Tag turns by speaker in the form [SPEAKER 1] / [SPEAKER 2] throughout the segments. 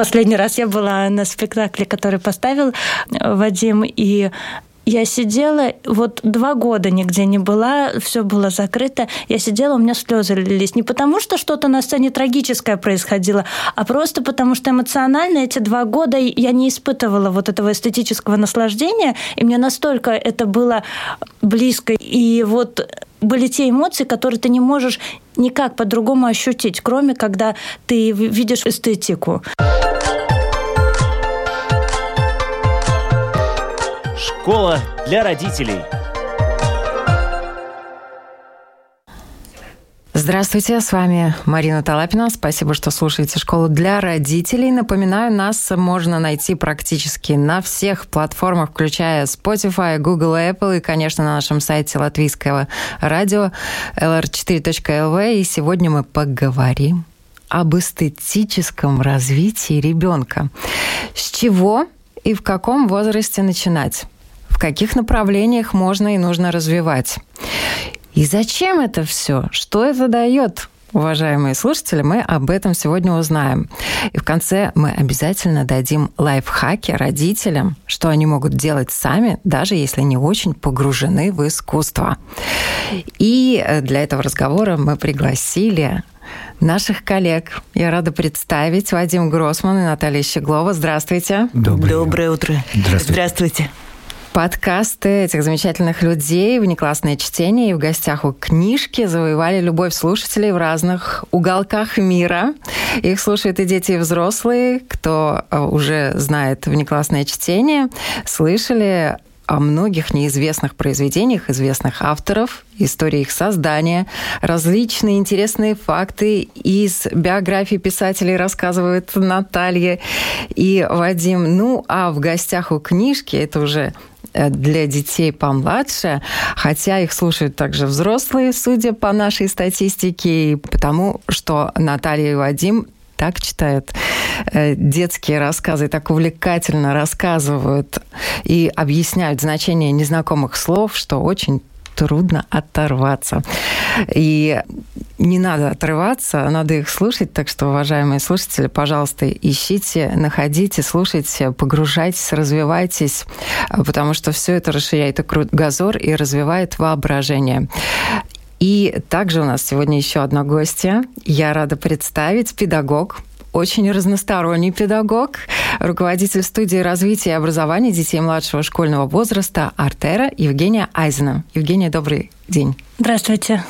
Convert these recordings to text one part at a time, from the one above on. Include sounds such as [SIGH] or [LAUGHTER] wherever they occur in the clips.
[SPEAKER 1] Последний раз я была на спектакле, который поставил Вадим, и я сидела, вот два года нигде не была, все было закрыто. Я сидела, у меня слезы лились. Не потому, что что-то на сцене трагическое происходило, а просто потому, что эмоционально эти два года я не испытывала вот этого эстетического наслаждения, и мне настолько это было близко. И вот были те эмоции, которые ты не можешь никак по-другому ощутить, кроме когда ты видишь эстетику.
[SPEAKER 2] Школа для родителей.
[SPEAKER 3] Здравствуйте, с вами Марина Талапина. Спасибо, что слушаете «Школу для родителей». Напоминаю, нас можно найти практически на всех платформах, включая Spotify, Google, Apple и, конечно, на нашем сайте латвийского радио lr4.lv. И сегодня мы поговорим об эстетическом развитии ребенка. С чего и в каком возрасте начинать? в каких направлениях можно и нужно развивать. И зачем это все? Что это дает? Уважаемые слушатели, мы об этом сегодня узнаем. И в конце мы обязательно дадим лайфхаки родителям, что они могут делать сами, даже если не очень погружены в искусство. И для этого разговора мы пригласили наших коллег. Я рада представить Вадим Гроссман и Наталья Щеглова. Здравствуйте.
[SPEAKER 4] Доброе,
[SPEAKER 5] Доброе утро.
[SPEAKER 4] Здравствуйте.
[SPEAKER 5] Здравствуйте
[SPEAKER 3] подкасты этих замечательных людей, внеклассное чтение и в гостях у книжки завоевали любовь слушателей в разных уголках мира. Их слушают и дети, и взрослые, кто э, уже знает внеклассное чтение, слышали о многих неизвестных произведениях известных авторов, истории их создания, различные интересные факты из биографии писателей рассказывает Наталья и Вадим. Ну, а в гостях у книжки, это уже для детей помладше, хотя их слушают также взрослые, судя по нашей статистике, потому что Наталья и Вадим так читают э, детские рассказы, так увлекательно рассказывают и объясняют значение незнакомых слов, что очень трудно оторваться. И не надо отрываться, надо их слушать. Так что, уважаемые слушатели, пожалуйста, ищите, находите, слушайте, погружайтесь, развивайтесь, потому что все это расширяет кругозор и развивает воображение. И также у нас сегодня еще одна гостья. Я рада представить педагог, очень разносторонний педагог, руководитель студии развития и образования детей младшего школьного возраста Артера Евгения Айзена. Евгения, добрый день.
[SPEAKER 1] Здравствуйте.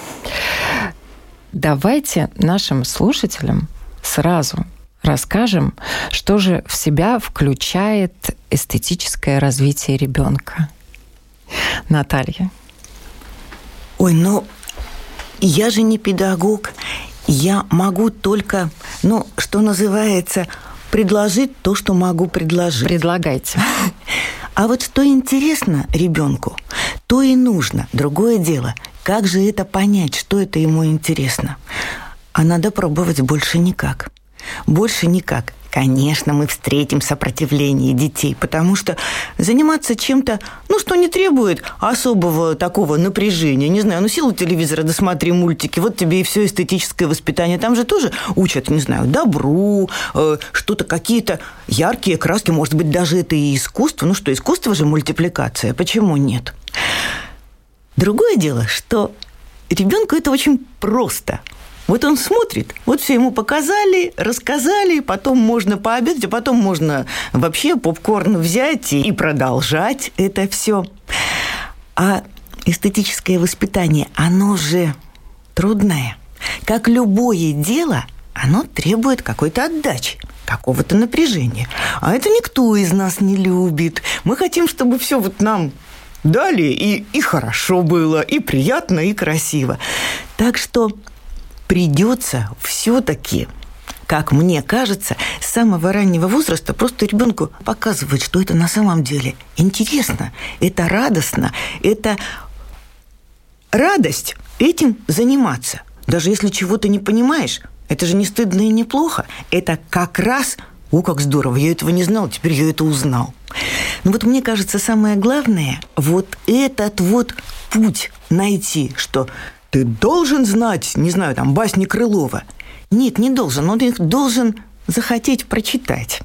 [SPEAKER 3] Давайте нашим слушателям сразу расскажем, что же в себя включает эстетическое развитие ребенка. Наталья.
[SPEAKER 5] Ой, ну, я же не педагог. Я могу только, ну, что называется, предложить то, что могу предложить.
[SPEAKER 3] Предлагайте.
[SPEAKER 5] А вот что интересно ребенку, то и нужно. Другое дело, как же это понять, что это ему интересно? А надо пробовать больше никак. Больше никак. Конечно, мы встретим сопротивление детей, потому что заниматься чем-то, ну, что не требует особого такого напряжения, не знаю, ну, силу телевизора, досмотри мультики, вот тебе и все эстетическое воспитание. Там же тоже учат, не знаю, добру, э, что-то, какие-то яркие краски, может быть, даже это и искусство. Ну что, искусство же мультипликация, почему нет? Другое дело, что ребенку это очень просто – вот он смотрит, вот все ему показали, рассказали, потом можно пообедать, а потом можно вообще попкорн взять и продолжать это все. А эстетическое воспитание, оно же трудное. Как любое дело, оно требует какой-то отдачи какого-то напряжения. А это никто из нас не любит. Мы хотим, чтобы все вот нам дали, и, и хорошо было, и приятно, и красиво. Так что придется все-таки как мне кажется, с самого раннего возраста просто ребенку показывать, что это на самом деле интересно, это радостно, это радость этим заниматься. Даже если чего-то не понимаешь, это же не стыдно и не плохо. Это как раз о, как здорово, я этого не знал, теперь я это узнал. Но вот мне кажется, самое главное, вот этот вот путь найти, что ты должен знать, не знаю, там, басни Крылова. Нет, не должен. Он их должен захотеть прочитать.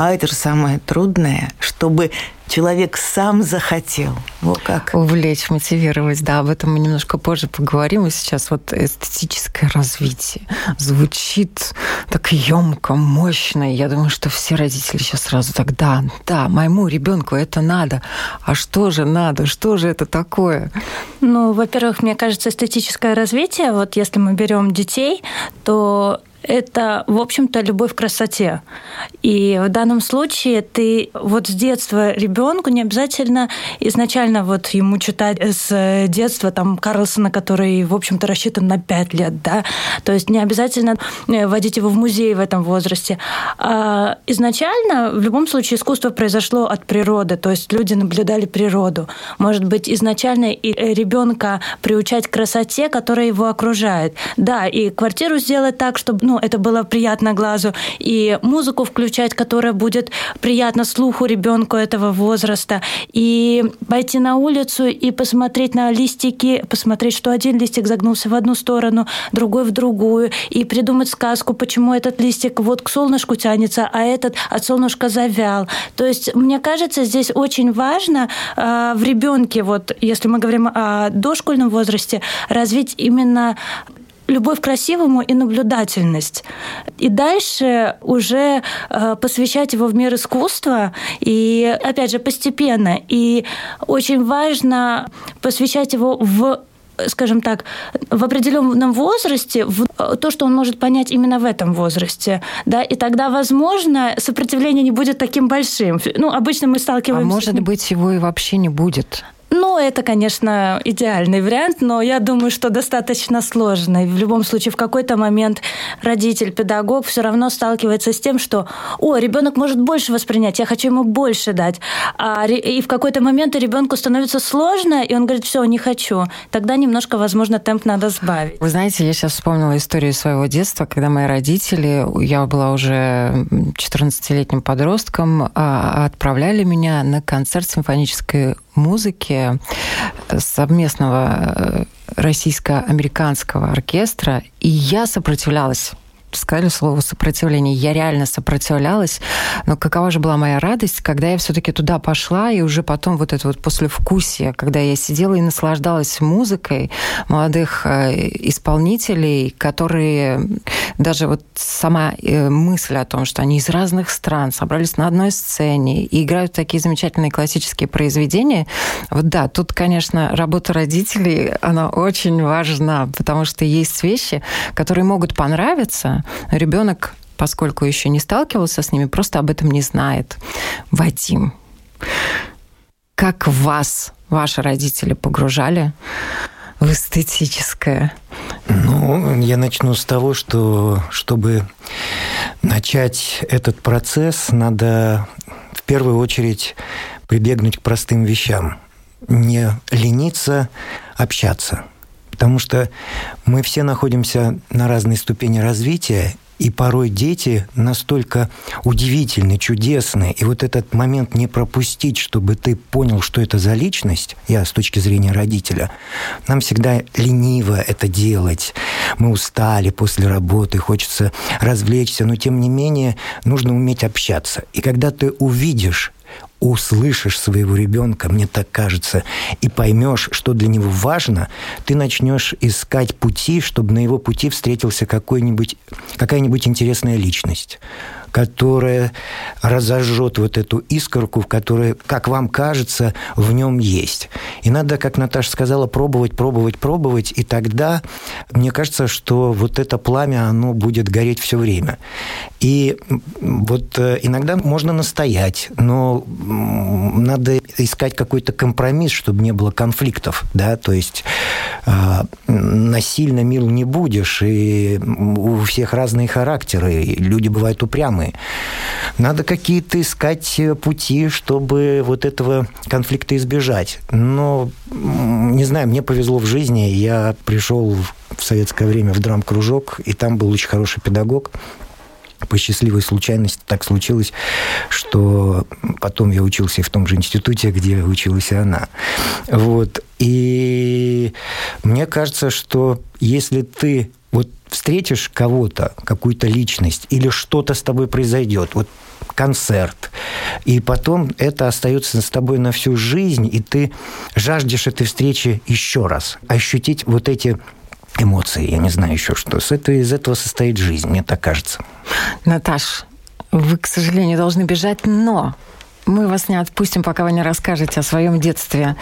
[SPEAKER 5] А это же самое трудное, чтобы человек сам захотел.
[SPEAKER 3] Вот как. Увлечь, мотивировать. Да, об этом мы немножко позже поговорим. И сейчас вот эстетическое развитие звучит так емко, мощно. Я думаю, что все родители сейчас сразу так, да, да, моему ребенку это надо. А что же надо? Что же это такое?
[SPEAKER 1] Ну, во-первых, мне кажется, эстетическое развитие, вот если мы берем детей, то это, в общем-то, любовь к красоте. И в данном случае ты вот с детства ребенку не обязательно изначально вот ему читать с детства там Карлсона, который, в общем-то, рассчитан на 5 лет, да, то есть не обязательно э, водить его в музей в этом возрасте. А изначально, в любом случае, искусство произошло от природы, то есть люди наблюдали природу. Может быть, изначально и ребенка приучать к красоте, которая его окружает. Да, и квартиру сделать так, чтобы ну, это было приятно глазу, и музыку включать, которая будет приятно слуху ребенку этого возраста, и пойти на улицу и посмотреть на листики, посмотреть, что один листик загнулся в одну сторону, другой в другую, и придумать сказку, почему этот листик вот к солнышку тянется, а этот от солнышка завял. То есть, мне кажется, здесь очень важно э, в ребенке, вот если мы говорим о дошкольном возрасте, развить именно любовь к красивому и наблюдательность. И дальше уже э, посвящать его в мир искусства, и, опять же, постепенно. И очень важно посвящать его в скажем так, в определенном возрасте, в то, что он может понять именно в этом возрасте, да, и тогда, возможно, сопротивление не будет таким большим. Ну, обычно мы сталкиваемся...
[SPEAKER 3] А может быть, его и вообще не будет?
[SPEAKER 1] Ну, это, конечно, идеальный вариант, но я думаю, что достаточно сложный. В любом случае, в какой-то момент родитель, педагог все равно сталкивается с тем, что, о, ребенок может больше воспринять, я хочу ему больше дать. А, и в какой-то момент ребенку становится сложно, и он говорит, все, не хочу. Тогда немножко, возможно, темп надо сбавить.
[SPEAKER 3] Вы знаете, я сейчас вспомнила историю своего детства, когда мои родители, я была уже 14-летним подростком, а, отправляли меня на концерт симфонической музыки совместного э, российско-американского оркестра, и я сопротивлялась сказали слово сопротивление. Я реально сопротивлялась. Но какова же была моя радость, когда я все-таки туда пошла, и уже потом вот это вот послевкусие, когда я сидела и наслаждалась музыкой молодых э, исполнителей, которые даже вот сама э, мысль о том, что они из разных стран собрались на одной сцене и играют такие замечательные классические произведения, вот да, тут, конечно, работа родителей, она очень важна, потому что есть вещи, которые могут понравиться, Ребенок, поскольку еще не сталкивался с ними, просто об этом не знает. Вадим, как вас ваши родители погружали в эстетическое?
[SPEAKER 4] Ну, я начну с того, что чтобы начать этот процесс, надо в первую очередь прибегнуть к простым вещам. Не лениться общаться – Потому что мы все находимся на разной ступени развития, и порой дети настолько удивительны, чудесны. И вот этот момент не пропустить, чтобы ты понял, что это за личность, я с точки зрения родителя, нам всегда лениво это делать. Мы устали после работы, хочется развлечься, но тем не менее нужно уметь общаться. И когда ты увидишь услышишь своего ребенка, мне так кажется, и поймешь, что для него важно, ты начнешь искать пути, чтобы на его пути встретился какой-нибудь, какая-нибудь интересная личность которая разожжет вот эту искорку, в которой, как вам кажется, в нем есть. И надо, как Наташа сказала, пробовать, пробовать, пробовать, и тогда мне кажется, что вот это пламя, оно будет гореть все время. И вот э, иногда можно настоять, но надо искать какой-то компромисс, чтобы не было конфликтов, да, то есть э, насильно мил не будешь, и у всех разные характеры, люди бывают упрямые, самые. Надо какие-то искать э, пути, чтобы вот этого конфликта избежать. Но, не знаю, мне повезло в жизни. Я пришел в советское время в драм-кружок, и там был очень хороший педагог, по счастливой случайности так случилось, что потом я учился в том же институте, где училась и она. Вот. И мне кажется, что если ты вот встретишь кого-то, какую-то личность, или что-то с тобой произойдет, вот концерт, и потом это остается с тобой на всю жизнь, и ты жаждешь этой встречи еще раз, ощутить вот эти эмоции, я не знаю еще что. С этого, из этого состоит жизнь, мне так кажется.
[SPEAKER 3] Наташ, вы, к сожалению, должны бежать, но мы вас не отпустим, пока вы не расскажете о своем детстве.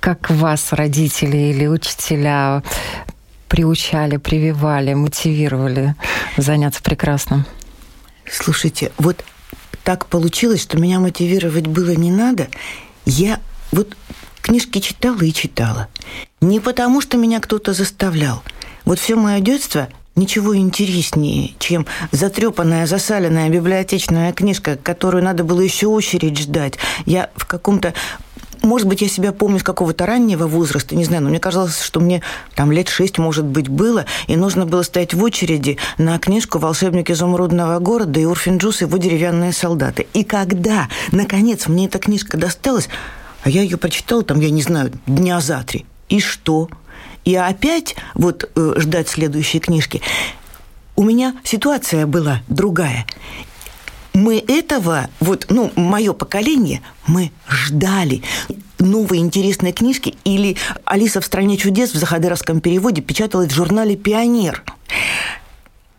[SPEAKER 3] Как вас родители или учителя приучали, прививали, мотивировали заняться прекрасным?
[SPEAKER 5] Слушайте, вот так получилось, что меня мотивировать было не надо. Я вот книжки читала и читала. Не потому, что меня кто-то заставлял. Вот все мое детство ничего интереснее, чем затрепанная, засаленная библиотечная книжка, которую надо было еще очередь ждать. Я в каком-то может быть, я себя помню с какого-то раннего возраста, не знаю, но мне казалось, что мне там лет шесть, может быть, было, и нужно было стоять в очереди на книжку «Волшебник изумрудного города» и Урфин Джус его «Деревянные солдаты». И когда, наконец, мне эта книжка досталась, а я ее прочитала, там, я не знаю, дня за три. И что? И опять вот э, ждать следующей книжки. У меня ситуация была другая. Мы этого, вот, ну, мое поколение, мы ждали. Новые интересные книжки или «Алиса в стране чудес» в Захадеровском переводе печаталась в журнале «Пионер»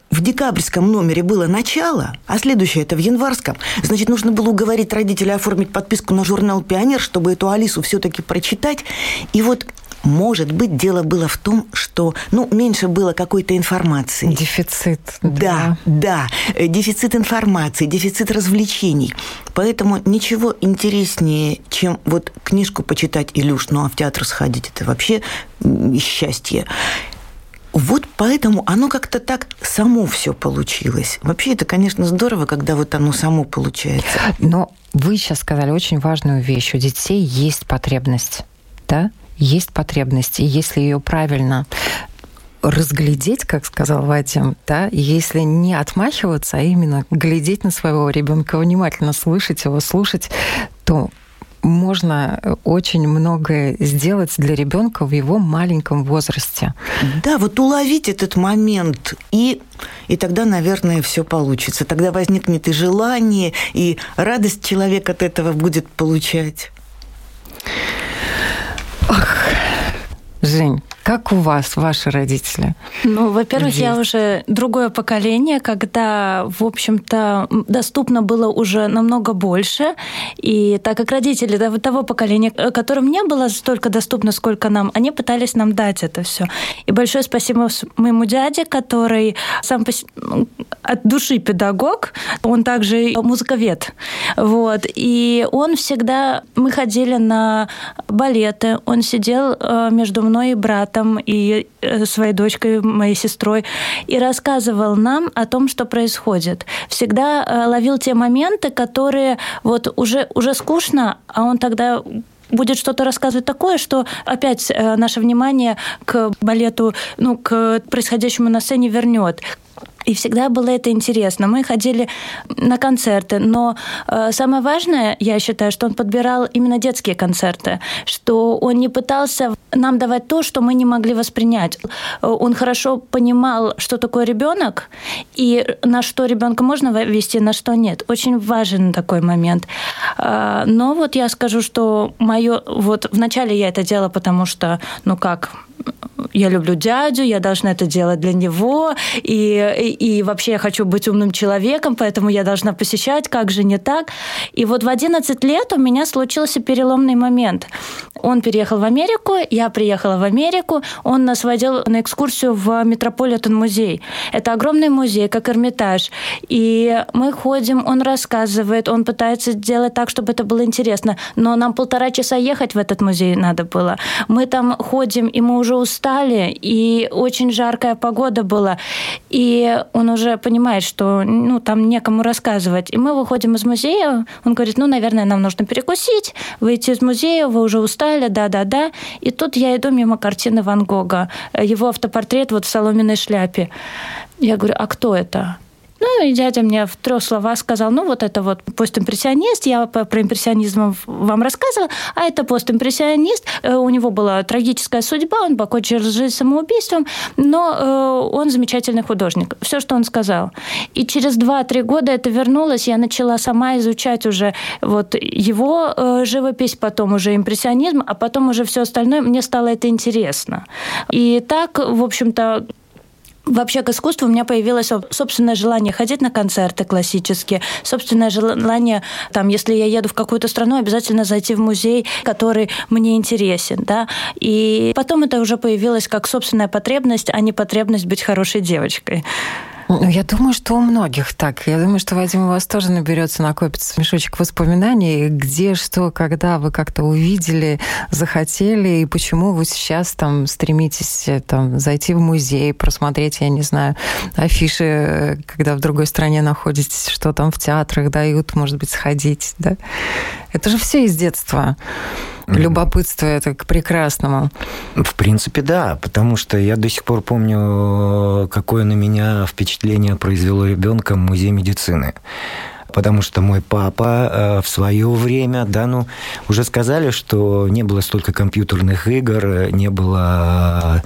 [SPEAKER 5] в декабрьском номере было начало, а следующее это в январском, значит, нужно было уговорить родителей оформить подписку на журнал «Пионер», чтобы эту Алису все-таки прочитать. И вот может быть, дело было в том, что, ну, меньше было какой-то информации.
[SPEAKER 3] Дефицит.
[SPEAKER 5] Да, да, да. Дефицит информации, дефицит развлечений. Поэтому ничего интереснее, чем вот книжку почитать, Илюш, ну а в театр сходить, это вообще счастье. Вот поэтому оно как-то так само все получилось. Вообще это, конечно, здорово, когда вот оно само получается.
[SPEAKER 3] Но вы сейчас сказали очень важную вещь. У детей есть потребность, да? Есть потребность. И если ее правильно разглядеть, как сказал Вадим, да, если не отмахиваться, а именно глядеть на своего ребенка внимательно, слышать его, слушать, то можно очень многое сделать для ребенка в его маленьком возрасте.
[SPEAKER 5] Да, вот уловить этот момент, и, и тогда, наверное, все получится. Тогда возникнет и желание, и радость человек от этого будет получать.
[SPEAKER 3] Ах, Жень, как у вас, ваши родители?
[SPEAKER 1] Ну, во-первых, я уже другое поколение, когда, в общем-то, доступно было уже намного больше. И так как родители того поколения, э, которым не было столько доступно, сколько нам, они пытались нам дать это все. И большое спасибо моему дяде, который сам от души педагог, он также музыковед. Вот. И он всегда... Мы ходили на балеты, он сидел э, между мной и братом, братом и э, своей дочкой, моей сестрой, и рассказывал нам о том, что происходит. Всегда э, ловил те моменты, которые вот уже, уже скучно, а он тогда будет что-то рассказывать такое, что опять э, наше внимание к балету, ну, к происходящему на сцене вернет. И всегда было это интересно. Мы ходили на концерты, но э, самое важное, я считаю, что он подбирал именно детские концерты, что он не пытался нам давать то, что мы не могли воспринять. Он хорошо понимал, что такое ребенок и на что ребенка можно вести, на что нет. Очень важен такой момент. Э, но вот я скажу, что мое вот вначале я это делала, потому что, ну как, я люблю дядю, я должна это делать для него, и, и, и вообще я хочу быть умным человеком, поэтому я должна посещать, как же не так. И вот в 11 лет у меня случился переломный момент. Он переехал в Америку, я приехала в Америку, он нас водил на экскурсию в Метрополитен музей. Это огромный музей, как Эрмитаж. И мы ходим, он рассказывает, он пытается сделать так, чтобы это было интересно. Но нам полтора часа ехать в этот музей надо было. Мы там ходим, и мы уже устали, и очень жаркая погода была. И он уже понимает, что ну, там некому рассказывать. И мы выходим из музея, он говорит, ну, наверное, нам нужно перекусить, выйти из музея, вы уже устали, да-да-да. И тут я иду мимо картины Ван Гога, его автопортрет вот в соломенной шляпе. Я говорю, а кто это? Ну, и дядя мне в трех словах сказал, ну, вот это вот постимпрессионист, я про импрессионизм вам рассказывала, а это постимпрессионист, э, у него была трагическая судьба, он покончил жизнь самоубийством, но э, он замечательный художник. Все, что он сказал. И через 2-3 года это вернулось, я начала сама изучать уже вот его э, живопись, потом уже импрессионизм, а потом уже все остальное, мне стало это интересно. И так, в общем-то, Вообще к искусству у меня появилось собственное желание ходить на концерты классические, собственное желание, там, если я еду в какую-то страну, обязательно зайти в музей, который мне интересен, да. И потом это уже появилось как собственная потребность, а не потребность быть хорошей девочкой.
[SPEAKER 3] Ну, я думаю, что у многих так. Я думаю, что, Вадим, у вас тоже наберется, накопится мешочек воспоминаний, где, что, когда вы как-то увидели, захотели, и почему вы сейчас там стремитесь там, зайти в музей, просмотреть, я не знаю, афиши, когда в другой стране находитесь, что там в театрах дают, может быть, сходить, да? Это же все из детства любопытство это к прекрасному.
[SPEAKER 4] В принципе, да, потому что я до сих пор помню, какое на меня впечатление произвело ребенка в музее медицины потому что мой папа э, в свое время, да, ну, уже сказали, что не было столько компьютерных игр, не было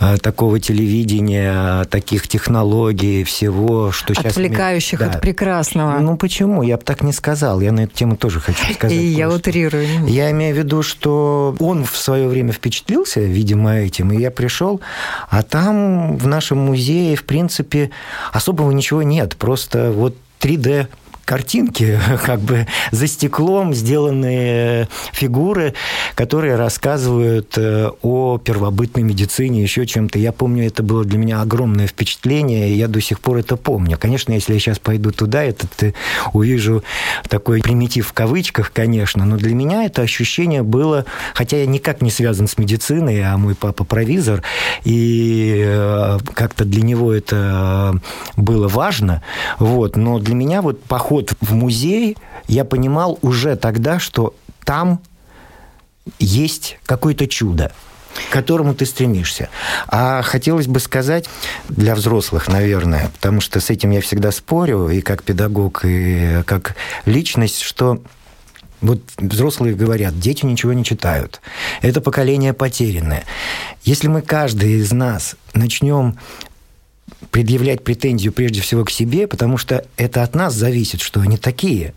[SPEAKER 4] э, такого телевидения, таких технологий, всего, что
[SPEAKER 3] сейчас... Отвлекающих да. от прекрасного.
[SPEAKER 4] Ну, почему? Я бы так не сказал. Я на эту тему тоже хочу [LAUGHS] сказать. И
[SPEAKER 3] я утрирую.
[SPEAKER 4] Я имею в виду, что он в свое время впечатлился, видимо, этим, и я пришел, а там в нашем музее, в принципе, особого ничего нет. Просто вот 3D картинки, [LAUGHS] как бы за стеклом сделанные фигуры, которые рассказывают э, о первобытной медицине, еще чем-то. Я помню, это было для меня огромное впечатление, и я до сих пор это помню. Конечно, если я сейчас пойду туда, это ты увижу такой примитив в кавычках, конечно, но для меня это ощущение было, хотя я никак не связан с медициной, а мой папа провизор, и э, как-то для него это было важно, вот, но для меня вот поход поход в музей, я понимал уже тогда, что там есть какое-то чудо к которому ты стремишься. А хотелось бы сказать для взрослых, наверное, потому что с этим я всегда спорю, и как педагог, и как личность, что вот взрослые говорят, дети ничего не читают. Это поколение потерянное. Если мы каждый из нас начнем предъявлять претензию прежде всего к себе, потому что это от нас зависит, что они такие.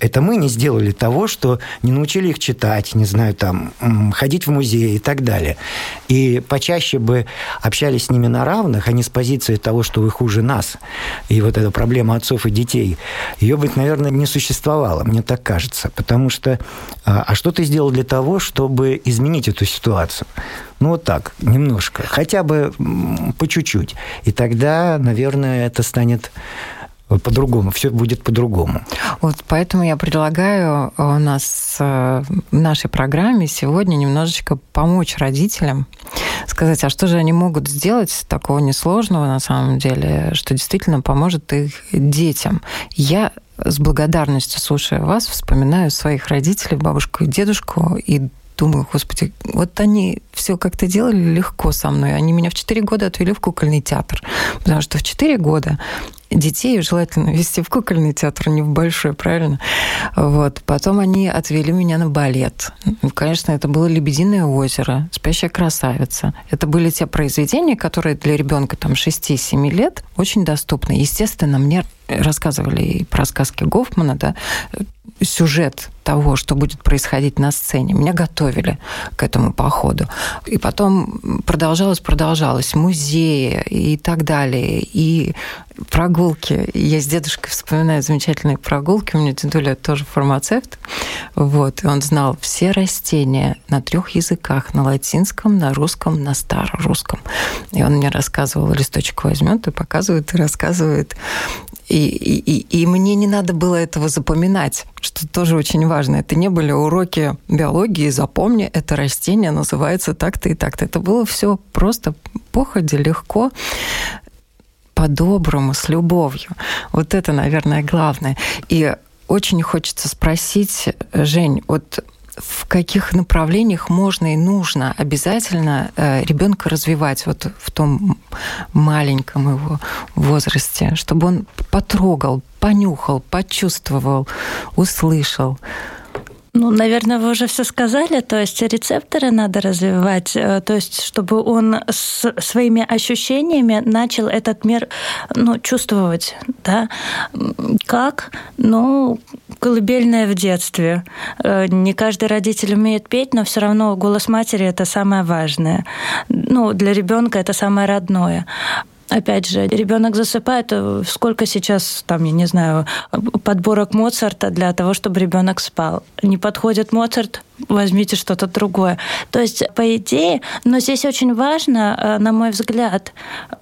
[SPEAKER 4] Это мы не сделали того, что не научили их читать, не знаю, там, ходить в музей и так далее. И почаще бы общались с ними на равных, а не с позиции того, что вы хуже нас. И вот эта проблема отцов и детей, ее бы, наверное, не существовало, мне так кажется. Потому что, а, а что ты сделал для того, чтобы изменить эту ситуацию? Ну, вот так, немножко. Хотя бы по чуть-чуть. И тогда, наверное, это станет по-другому, все будет по-другому.
[SPEAKER 3] Вот поэтому я предлагаю у нас э, в нашей программе сегодня немножечко помочь родителям, сказать, а что же они могут сделать такого несложного на самом деле, что действительно поможет их детям. Я с благодарностью, слушая вас, вспоминаю своих родителей, бабушку и дедушку, и думаю, господи, вот они все как-то делали легко со мной. Они меня в 4 года отвели в кукольный театр. Потому что в 4 года детей желательно вести в кукольный театр, не в большой, правильно? Вот. Потом они отвели меня на балет. Ну, конечно, это было «Лебединое озеро», «Спящая красавица». Это были те произведения, которые для ребенка там 6-7 лет очень доступны. Естественно, мне рассказывали и про сказки Гофмана, да, сюжет того, что будет происходить на сцене. Меня готовили к этому походу. И потом продолжалось, продолжалось. Музеи и так далее. И прогулки. Я с дедушкой вспоминаю замечательные прогулки. У меня дедуля тоже фармацевт. Вот. И он знал все растения на трех языках. На латинском, на русском, на старорусском. И он мне рассказывал, листочек возьмет и показывает, и рассказывает. И, и, и мне не надо было этого запоминать, что тоже очень важно. Это не были уроки биологии, запомни, это растение называется так-то и так-то. Это было все просто походе, легко по-доброму, с любовью. Вот это, наверное, главное. И очень хочется спросить, Жень, вот в каких направлениях можно и нужно обязательно э, ребенка развивать вот в том маленьком его возрасте, чтобы он потрогал, понюхал, почувствовал, услышал.
[SPEAKER 1] Ну, наверное, вы уже все сказали. То есть рецепторы надо развивать, э, то есть чтобы он с своими ощущениями начал этот мир ну, чувствовать. Да? Как? Ну, колыбельное в детстве. Э, не каждый родитель умеет петь, но все равно голос матери это самое важное. Ну, для ребенка это самое родное опять же, ребенок засыпает, э, сколько сейчас, там, я не знаю, подборок Моцарта для того, чтобы ребенок спал. Не подходит Моцарт, возьмите что-то другое. То есть, по идее, но здесь очень важно, э, на мой взгляд,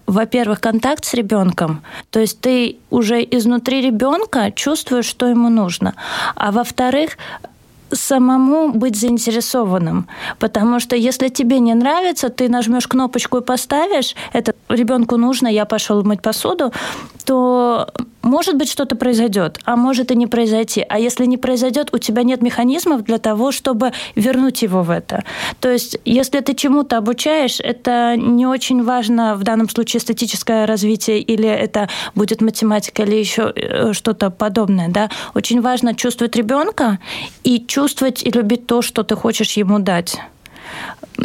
[SPEAKER 1] во-первых, контакт с ребенком. То есть ты уже изнутри ребенка чувствуешь, что ему нужно. А во-вторых, самому быть заинтересованным. Потому что если тебе не нравится, ты нажмешь кнопочку и поставишь, это ребенку нужно, я пошел мыть посуду, то может быть что-то произойдет, а может и не произойти. А если не произойдет, у тебя нет механизмов для того, чтобы вернуть его в это. То есть, если ты чему-то обучаешь, это не очень важно в данном случае эстетическое развитие или это будет математика или еще э, что-то подобное. Да? Очень важно чувствовать ребенка и чувствовать и любить то, что ты хочешь ему дать.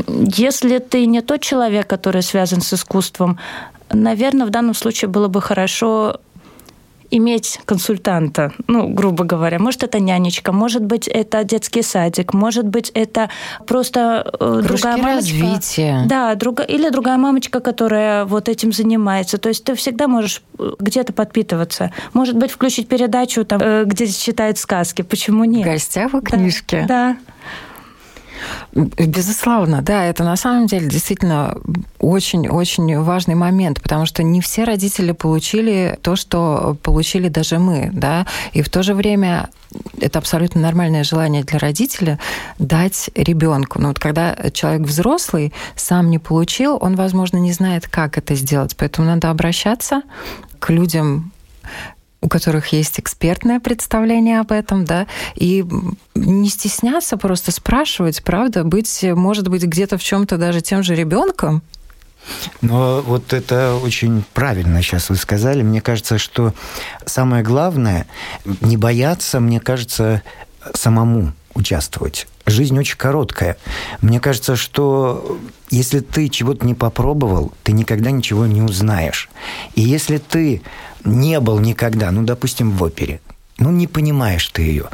[SPEAKER 1] Если ты не тот человек, который связан с искусством, наверное, в данном случае было бы хорошо иметь консультанта, ну, грубо говоря. Может, это нянечка, может быть, это детский садик, может быть, это просто
[SPEAKER 3] э, другая мамочка. развития.
[SPEAKER 1] Да, друга, или другая мамочка, которая вот этим занимается. То есть ты всегда можешь э, где-то подпитываться. Может быть, включить передачу, там, э, где читают сказки. Почему нет?
[SPEAKER 3] В гостях у книжки.
[SPEAKER 1] Да. да.
[SPEAKER 3] Безусловно, да, это на самом деле действительно очень-очень важный момент, потому что не все родители получили то, что получили даже мы, да, и в то же время это абсолютно нормальное желание для родителя дать ребенку. Но вот когда человек взрослый сам не получил, он, возможно, не знает, как это сделать. Поэтому надо обращаться к людям, у которых есть экспертное представление об этом, да, и не стесняться просто спрашивать, правда, быть, может быть, где-то в чем-то даже тем же ребенком.
[SPEAKER 4] Но вот это очень правильно сейчас вы сказали. Мне кажется, что самое главное не бояться, мне кажется, самому участвовать. Жизнь очень короткая. Мне кажется, что если ты чего-то не попробовал, ты никогда ничего не узнаешь. И если ты не был никогда, ну, допустим, в опере, ну, не понимаешь ты ее.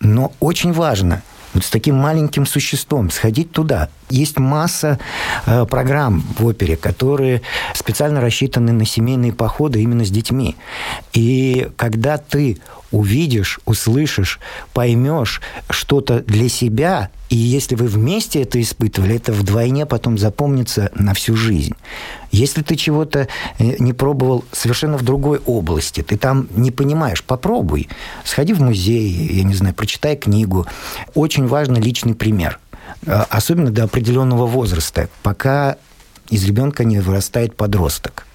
[SPEAKER 4] Но очень важно вот с таким маленьким существом сходить туда. Есть масса э, программ в опере, которые специально рассчитаны на семейные походы именно с детьми. И когда ты увидишь, услышишь, поймешь что-то для себя, и если вы вместе это испытывали, это вдвойне потом запомнится на всю жизнь. Если ты чего-то э, не пробовал совершенно в другой области, ты там не понимаешь, попробуй. Сходи в музей, я не знаю, прочитай книгу. Очень важно личный пример. Э, особенно до определенного возраста, пока из ребенка не вырастает подросток.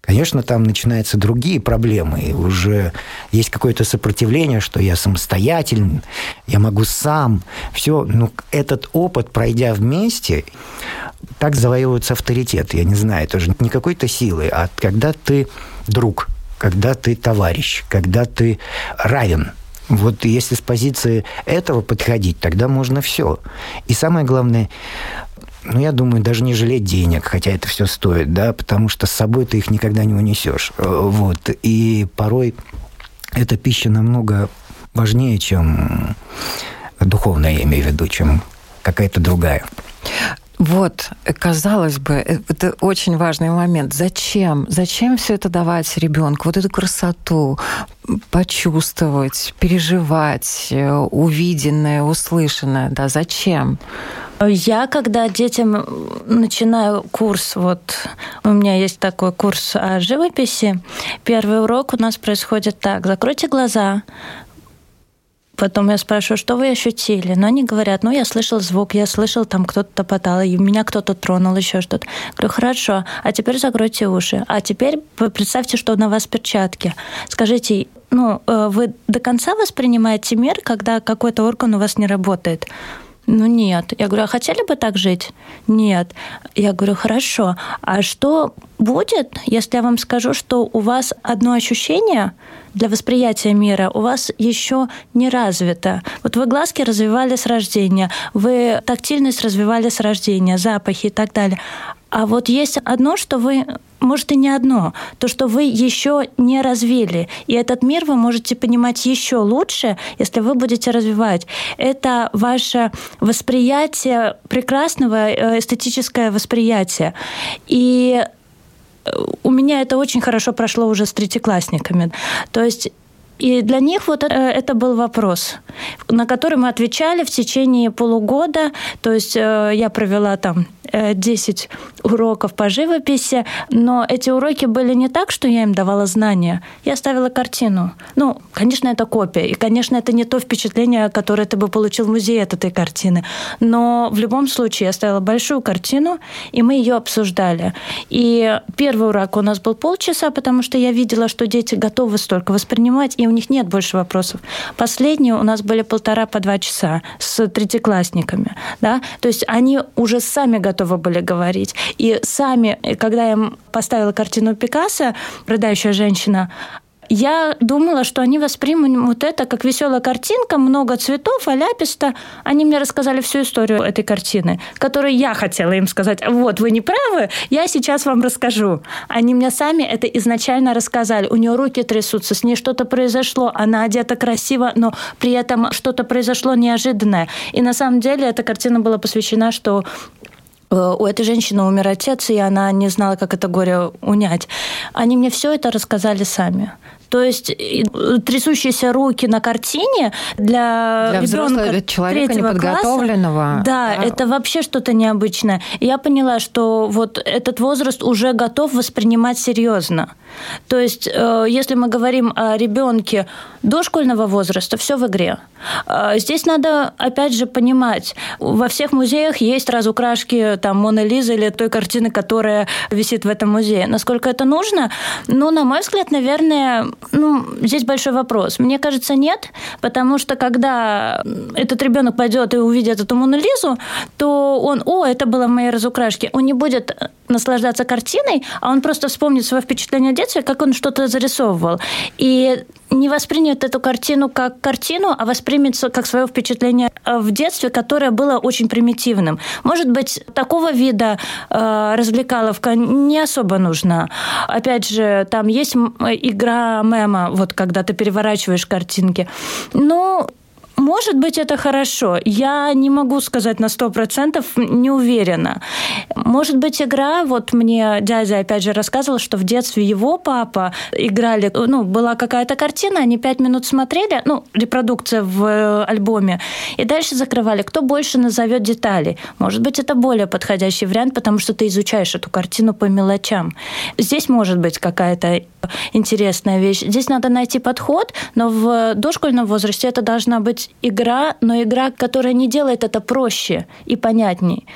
[SPEAKER 4] Конечно, там начинаются другие проблемы, и уже есть какое-то сопротивление, что я самостоятельный, я могу сам. Все, ну, этот опыт, пройдя вместе, так завоевывается авторитет. Я не знаю, это же не какой-то силы, а когда ты друг, когда ты товарищ, когда ты равен. Вот если с позиции этого подходить, тогда можно все. И самое главное, ну, я думаю, даже не жалеть денег, хотя это все стоит, да, потому что с собой ты их никогда не унесешь. Э, вот. И порой эта пища намного важнее, чем духовная, я имею в виду, чем какая-то другая.
[SPEAKER 3] Вот, казалось бы, э, это очень важный момент. Зачем? Зачем все это давать ребенку? Вот эту красоту почувствовать, переживать, э, увиденное, услышанное. Да, зачем?
[SPEAKER 1] Я, когда детям начинаю курс, вот у меня есть такой курс о живописи, первый урок у нас происходит так. Закройте глаза, Потом я спрашиваю, что вы ощутили? Но они говорят, ну, я слышал звук, я слышал, там кто-то топотал, и меня кто-то тронул, еще что-то. Говорю, хорошо, а теперь закройте уши. А теперь представьте, что на вас перчатки. Скажите, ну, э, вы до конца воспринимаете мир, когда какой-то орган у вас не работает? Ну нет. Я говорю, а хотели бы так жить? Нет. Я говорю, хорошо. А что будет, если я вам скажу, что у вас одно ощущение для восприятия мира у вас еще не развито. Вот вы глазки развивали с рождения, вы тактильность развивали с рождения, запахи и так далее. А вот есть одно, что вы может и не одно, то, что вы еще не развили. И этот мир вы можете понимать еще лучше, если вы будете развивать. Это ваше восприятие прекрасного, э, эстетическое восприятие. И э, у меня это очень хорошо прошло уже с третьеклассниками. То есть и для них вот это, это был вопрос, на который мы отвечали в течение полугода. То есть э, я провела там 10 э, уроков по живописи, но эти уроки были не так, что я им давала знания. Я ставила картину. Ну, конечно, это копия. И, конечно, это не то впечатление, которое ты бы получил в музее от этой картины. Но в любом случае я ставила большую картину, и мы ее обсуждали. И первый урок у нас был полчаса, потому что я видела, что дети готовы столько воспринимать, и у них нет больше вопросов. Последние у нас были полтора по два часа с третьеклассниками. Да? То есть они уже сами готовы были говорить. И сами, когда я им поставила картину Пикассо «Рыдающая женщина», я думала, что они воспримут это как веселая картинка, много цветов, аляписта. Они мне рассказали всю историю этой картины, которую я хотела им сказать. Вот, вы не правы, я сейчас вам расскажу. Они мне сами это изначально рассказали. У нее руки трясутся, с ней что-то произошло, она одета красиво, но при этом что-то произошло неожиданное. И на самом деле эта картина была посвящена, что э, у этой женщины умер отец, и она не знала, как это горе унять. Они мне все это рассказали сами. То есть трясущиеся руки на картине для,
[SPEAKER 3] для ребенка для человека неподготовленного.
[SPEAKER 1] Класса, да, да, это вообще что-то необычное. И я поняла, что вот этот возраст уже готов воспринимать серьезно. То есть, э, если мы говорим о ребенке дошкольного возраста, все в игре. Э, здесь надо, опять же, понимать, во всех музеях есть разукрашки там Мона Лизы или той картины, которая висит в этом музее. Насколько это нужно? Ну, на мой взгляд, наверное, ну, здесь большой вопрос. Мне кажется, нет, потому что когда этот ребенок пойдет и увидит эту Мону Лизу, то он, о, это было в моей разукрашке, он не будет наслаждаться картиной, а он просто вспомнит свое впечатление о детстве, как он что-то зарисовывал. И не воспримет эту картину как картину, а воспримет как свое впечатление э, в детстве, которое было очень примитивным. Может быть, такого вида э, развлекаловка не особо нужна. Опять же, там есть игра мема, вот когда ты переворачиваешь картинки. Ну, может быть, это хорошо. Я не могу сказать на сто процентов, не уверена. Может быть, игра, вот мне дядя опять же рассказывал, что в детстве его папа играли, ну, была какая-то картина, они пять минут смотрели, ну, репродукция в э, альбоме, и дальше закрывали, кто больше назовет детали. Может быть, это более подходящий вариант, потому что ты изучаешь эту картину по мелочам. Здесь может быть какая-то интересная вещь. Здесь надо найти подход, но в дошкольном возрасте это должна быть игра, но игра, которая не делает это проще и понятней.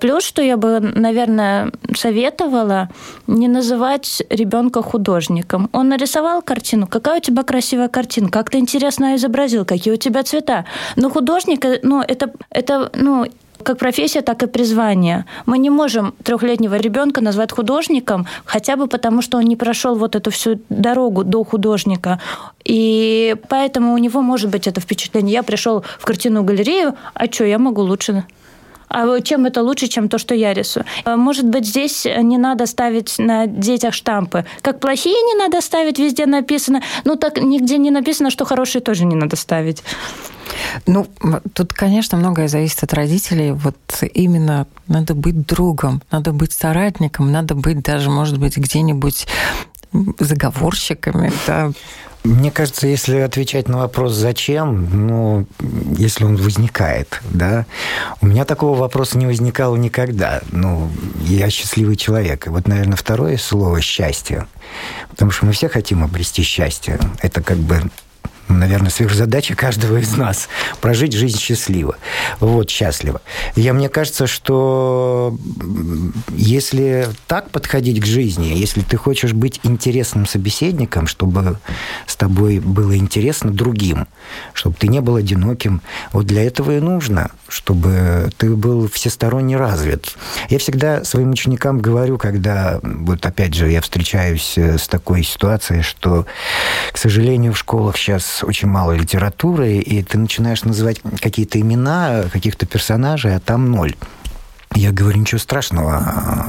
[SPEAKER 1] Плюс, что я бы, наверное, советовала, не называть ребенка художником. Он нарисовал картину, какая у тебя красивая картина, как ты интересно изобразил, какие у тебя цвета. Но художник, ну, это, это ну, как профессия, так и призвание. Мы не можем трехлетнего ребенка назвать художником, хотя бы потому, что он не прошел вот эту всю дорогу до художника. И поэтому у него может быть это впечатление. Я пришел в картинную галерею, а что, я могу лучше а чем это лучше, чем то, что я рисую? А может быть, здесь не надо ставить на детях штампы. Как плохие не надо ставить, везде написано. Ну, так нигде не написано, что хорошие тоже не надо ставить.
[SPEAKER 3] Ну, тут, конечно, многое зависит от родителей. Вот именно надо быть другом, надо быть соратником, надо быть даже, может быть, где-нибудь заговорщиками, да,
[SPEAKER 4] мне кажется, если отвечать на вопрос «зачем?», ну, если он возникает, да, у меня такого вопроса не возникало никогда. Ну, я счастливый человек. И вот, наверное, второе слово – счастье. Потому что мы все хотим обрести счастье. Это как бы наверное, сверхзадача каждого из нас – прожить жизнь счастливо, вот, счастливо. Я, мне кажется, что если так подходить к жизни, если ты хочешь быть интересным собеседником, чтобы с тобой было интересно другим, чтобы ты не был одиноким, вот для этого и нужно, чтобы ты был всесторонне развит. Я всегда своим ученикам говорю, когда, вот опять же, я встречаюсь э, с такой ситуацией, что, к сожалению, в школах сейчас очень мало литературы, и ты начинаешь называть какие-то имена каких-то персонажей, а там ноль. Я говорю, ничего страшного,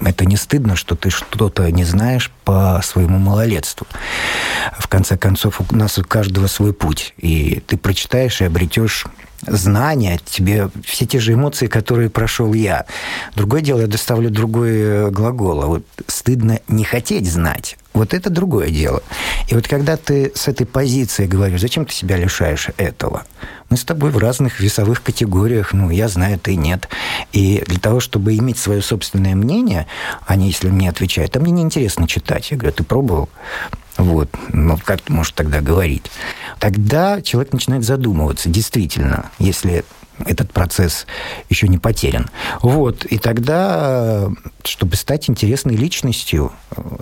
[SPEAKER 4] это не стыдно, что ты что-то не знаешь по своему малолетству. В конце концов, у нас у каждого свой путь, и ты прочитаешь и обретешь знания, тебе все те же эмоции, которые прошел я. Другое дело, я доставлю другой э, глагол. А вот стыдно не хотеть знать. Вот это другое дело. И вот когда ты с этой позиции говоришь, зачем ты себя лишаешь этого? Мы с тобой в разных весовых категориях, ну, я знаю, ты нет. И для того, чтобы иметь свое собственное мнение, они, если мне отвечают, а мне неинтересно читать. Я говорю, ты пробовал? Вот. Ну, как ты можешь тогда говорить? Тогда человек начинает задумываться, действительно, если этот процесс еще не потерян. Вот. И тогда, чтобы стать интересной личностью,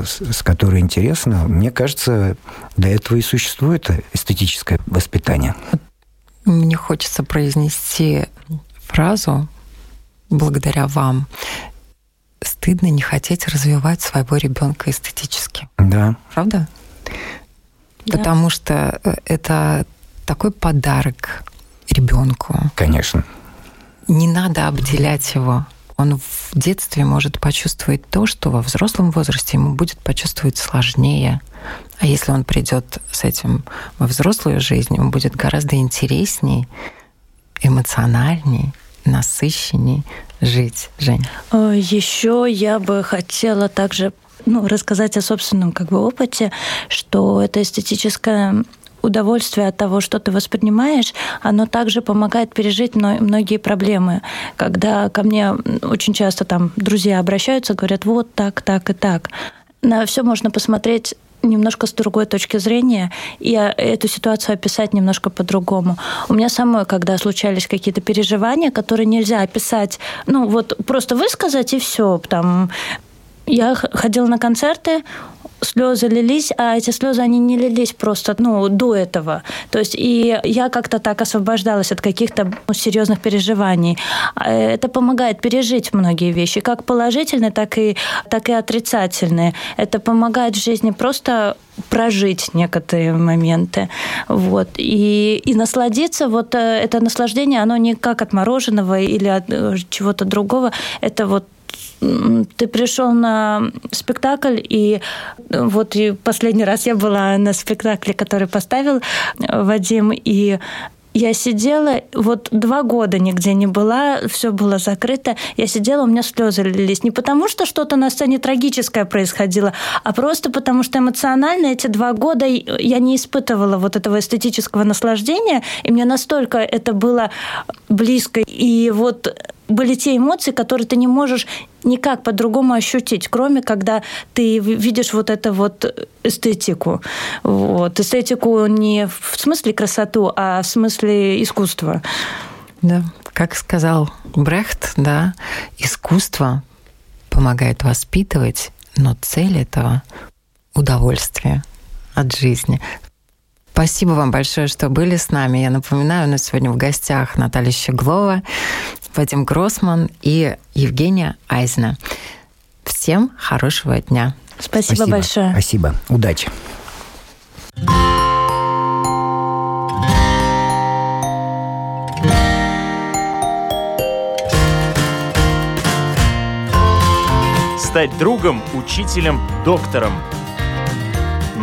[SPEAKER 4] с которой интересно, мне кажется, для этого и существует эстетическое воспитание.
[SPEAKER 3] Мне хочется произнести фразу благодаря вам. Стыдно не хотеть развивать своего ребенка эстетически.
[SPEAKER 4] Да.
[SPEAKER 3] Правда? Да. Потому что э, это такой подарок ребенку.
[SPEAKER 4] Конечно.
[SPEAKER 3] Не надо обделять его. Он в детстве может почувствовать то, что во взрослом возрасте ему будет почувствовать сложнее. А если он придет с этим во взрослую жизнь, ему будет гораздо интересней, эмоциональней, насыщенней жить. Жень.
[SPEAKER 1] Э, Еще я бы хотела также ну, рассказать о собственном как бы опыте, что это эстетическое удовольствие от того, что ты воспринимаешь, оно также помогает пережить многие проблемы. Когда ко мне очень часто там друзья обращаются, говорят, вот так, так и так. На все можно посмотреть немножко с другой точки зрения и эту ситуацию описать немножко по-другому. У меня самой, когда случались какие-то переживания, которые нельзя описать, ну вот просто высказать и все, там я ходила на концерты, слезы лились, а эти слезы, они не лились просто, ну, до этого. То есть и я как-то так освобождалась от каких-то ну, серьезных переживаний. А, это помогает пережить многие вещи, как положительные, так и, так и отрицательные. Это помогает в жизни просто прожить некоторые моменты. Вот. И, и насладиться, вот э, это наслаждение, оно не как от мороженого или от э, чего-то другого, это вот ты пришел на спектакль, и вот и последний раз я была на спектакле, который поставил э, Вадим, и я сидела, вот два года нигде не была, все было закрыто. Я сидела, у меня слезы лились. Не потому, что что-то на сцене трагическое происходило, а просто потому, что эмоционально эти два года я не испытывала вот этого эстетического наслаждения, и мне настолько это было близко. И вот были те эмоции, которые ты не можешь никак по-другому ощутить, кроме когда ты видишь вот эту вот эстетику. Вот. Эстетику не в смысле красоту, а в смысле искусства.
[SPEAKER 3] Да, как сказал Брехт, да, искусство помогает воспитывать, но цель этого – удовольствие от жизни. Спасибо вам большое, что были с нами. Я напоминаю, у нас сегодня в гостях Наталья Щеглова, Вадим Гроссман и Евгения Айзена. Всем хорошего дня.
[SPEAKER 1] Спасибо, Спасибо. большое.
[SPEAKER 4] Спасибо. Удачи.
[SPEAKER 2] Стать другом, учителем, доктором.